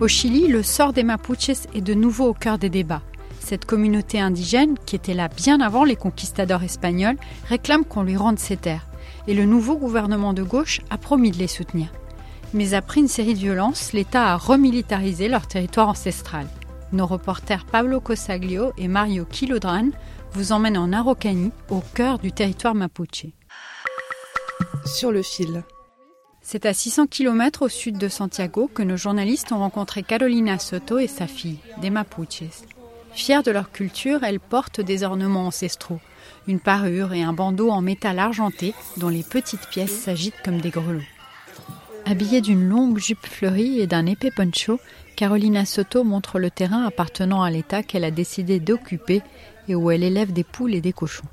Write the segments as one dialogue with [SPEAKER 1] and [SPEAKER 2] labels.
[SPEAKER 1] Au Chili, le sort des Mapuches est de nouveau au cœur des débats. Cette communauté indigène, qui était là bien avant les conquistadors espagnols, réclame qu'on lui rende ses terres. Et le nouveau gouvernement de gauche a promis de les soutenir. Mais après une série de violences, l'État a remilitarisé leur territoire ancestral. Nos reporters Pablo Cosaglio et Mario Kilodran vous emmènent en Araucanie, au cœur du territoire mapuche.
[SPEAKER 2] Sur le fil.
[SPEAKER 1] C'est à 600 km au sud de Santiago que nos journalistes ont rencontré Carolina Soto et sa fille, des Mapuches. Fières de leur culture, elles portent des ornements ancestraux, une parure et un bandeau en métal argenté dont les petites pièces s'agitent comme des grelots. Habillée d'une longue jupe fleurie et d'un épais poncho, Carolina Soto montre le terrain appartenant à l'État qu'elle a décidé d'occuper et où elle élève des poules et des cochons.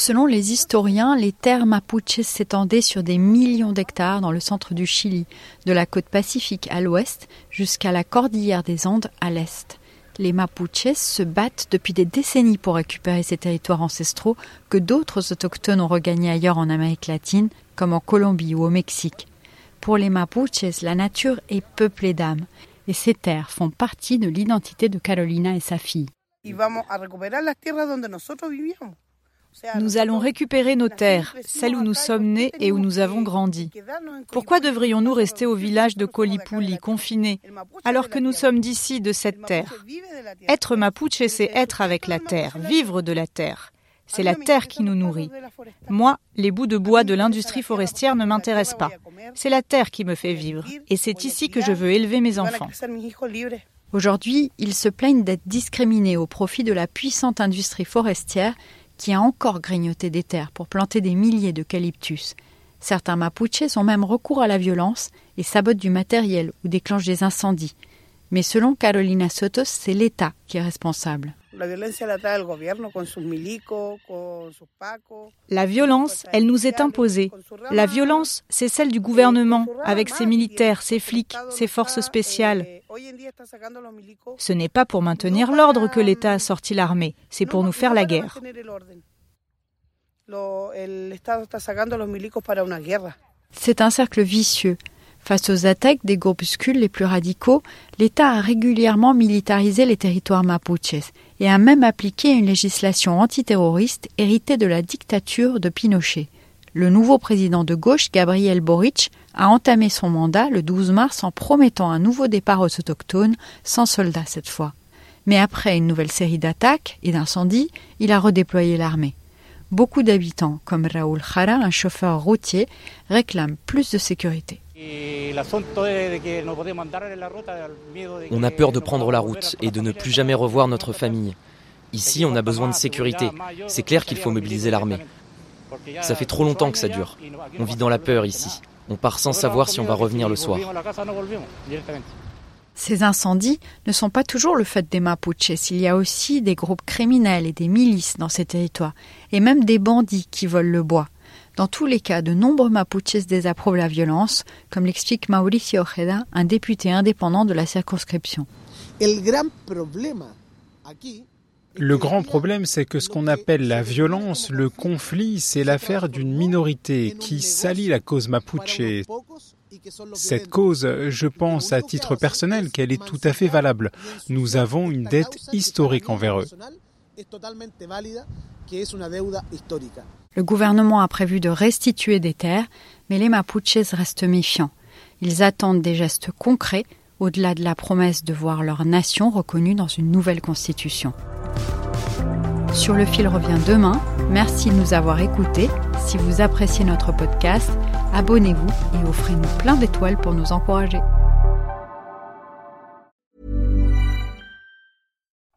[SPEAKER 1] Selon les historiens, les terres mapuches s'étendaient sur des millions d'hectares dans le centre du Chili, de la côte pacifique à l'ouest jusqu'à la cordillère des Andes à l'est. Les Mapuches se battent depuis des décennies pour récupérer ces territoires ancestraux que d'autres autochtones ont regagnés ailleurs en Amérique latine, comme en Colombie ou au Mexique. Pour les Mapuches, la nature est peuplée d'âmes, et ces terres font partie de l'identité de Carolina et sa fille.
[SPEAKER 2] Nous allons récupérer nos terres, celles où nous sommes nés et où nous avons grandi. Pourquoi devrions-nous rester au village de Colipuli, confinés, alors que nous sommes d'ici, de cette terre? Être mapuche, c'est être avec la terre, vivre de la terre. C'est la terre qui nous nourrit. Moi, les bouts de bois de l'industrie forestière ne m'intéressent pas. C'est la terre qui me fait vivre. Et c'est ici que je veux élever mes enfants.
[SPEAKER 1] Aujourd'hui, ils se plaignent d'être discriminés au profit de la puissante industrie forestière qui a encore grignoté des terres pour planter des milliers d'eucalyptus. Certains Mapuches ont même recours à la violence et sabotent du matériel ou déclenchent des incendies. Mais selon Carolina Sotos, c'est l'État qui est responsable.
[SPEAKER 2] La violence, elle nous est imposée. La violence, c'est celle du gouvernement, avec ses militaires, ses flics, ses forces spéciales. Ce n'est pas pour maintenir l'ordre que l'État a sorti l'armée, c'est pour nous faire la guerre.
[SPEAKER 1] C'est un cercle vicieux. Face aux attaques des groupuscules les plus radicaux, l'État a régulièrement militarisé les territoires mapuches et a même appliqué une législation antiterroriste héritée de la dictature de Pinochet. Le nouveau président de gauche, Gabriel Boric, a entamé son mandat le 12 mars en promettant un nouveau départ aux autochtones, sans soldats cette fois. Mais après une nouvelle série d'attaques et d'incendies, il a redéployé l'armée. Beaucoup d'habitants, comme Raoul Jara, un chauffeur routier, réclament plus de sécurité.
[SPEAKER 3] On a peur de prendre la route et de ne plus jamais revoir notre famille. Ici, on a besoin de sécurité. C'est clair qu'il faut mobiliser l'armée. Ça fait trop longtemps que ça dure. On vit dans la peur ici. On part sans savoir si on va revenir le soir.
[SPEAKER 1] Ces incendies ne sont pas toujours le fait des Mapuches. Il y a aussi des groupes criminels et des milices dans ces territoires, et même des bandits qui volent le bois. Dans tous les cas, de nombreux Mapuches désapprouvent la violence, comme l'explique Mauricio Ojeda, un député indépendant de la circonscription.
[SPEAKER 4] Le grand problème, c'est que ce qu'on appelle la violence, le conflit, c'est l'affaire d'une minorité qui salit la cause mapuche. Cette cause, je pense à titre personnel qu'elle est tout à fait valable. Nous avons une dette historique envers eux.
[SPEAKER 1] Le gouvernement a prévu de restituer des terres, mais les Mapuches restent méfiants. Ils attendent des gestes concrets, au-delà de la promesse de voir leur nation reconnue dans une nouvelle constitution. Sur le fil revient demain. Merci de nous avoir écoutés. Si vous appréciez notre podcast, abonnez-vous et offrez-nous plein d'étoiles pour nous encourager.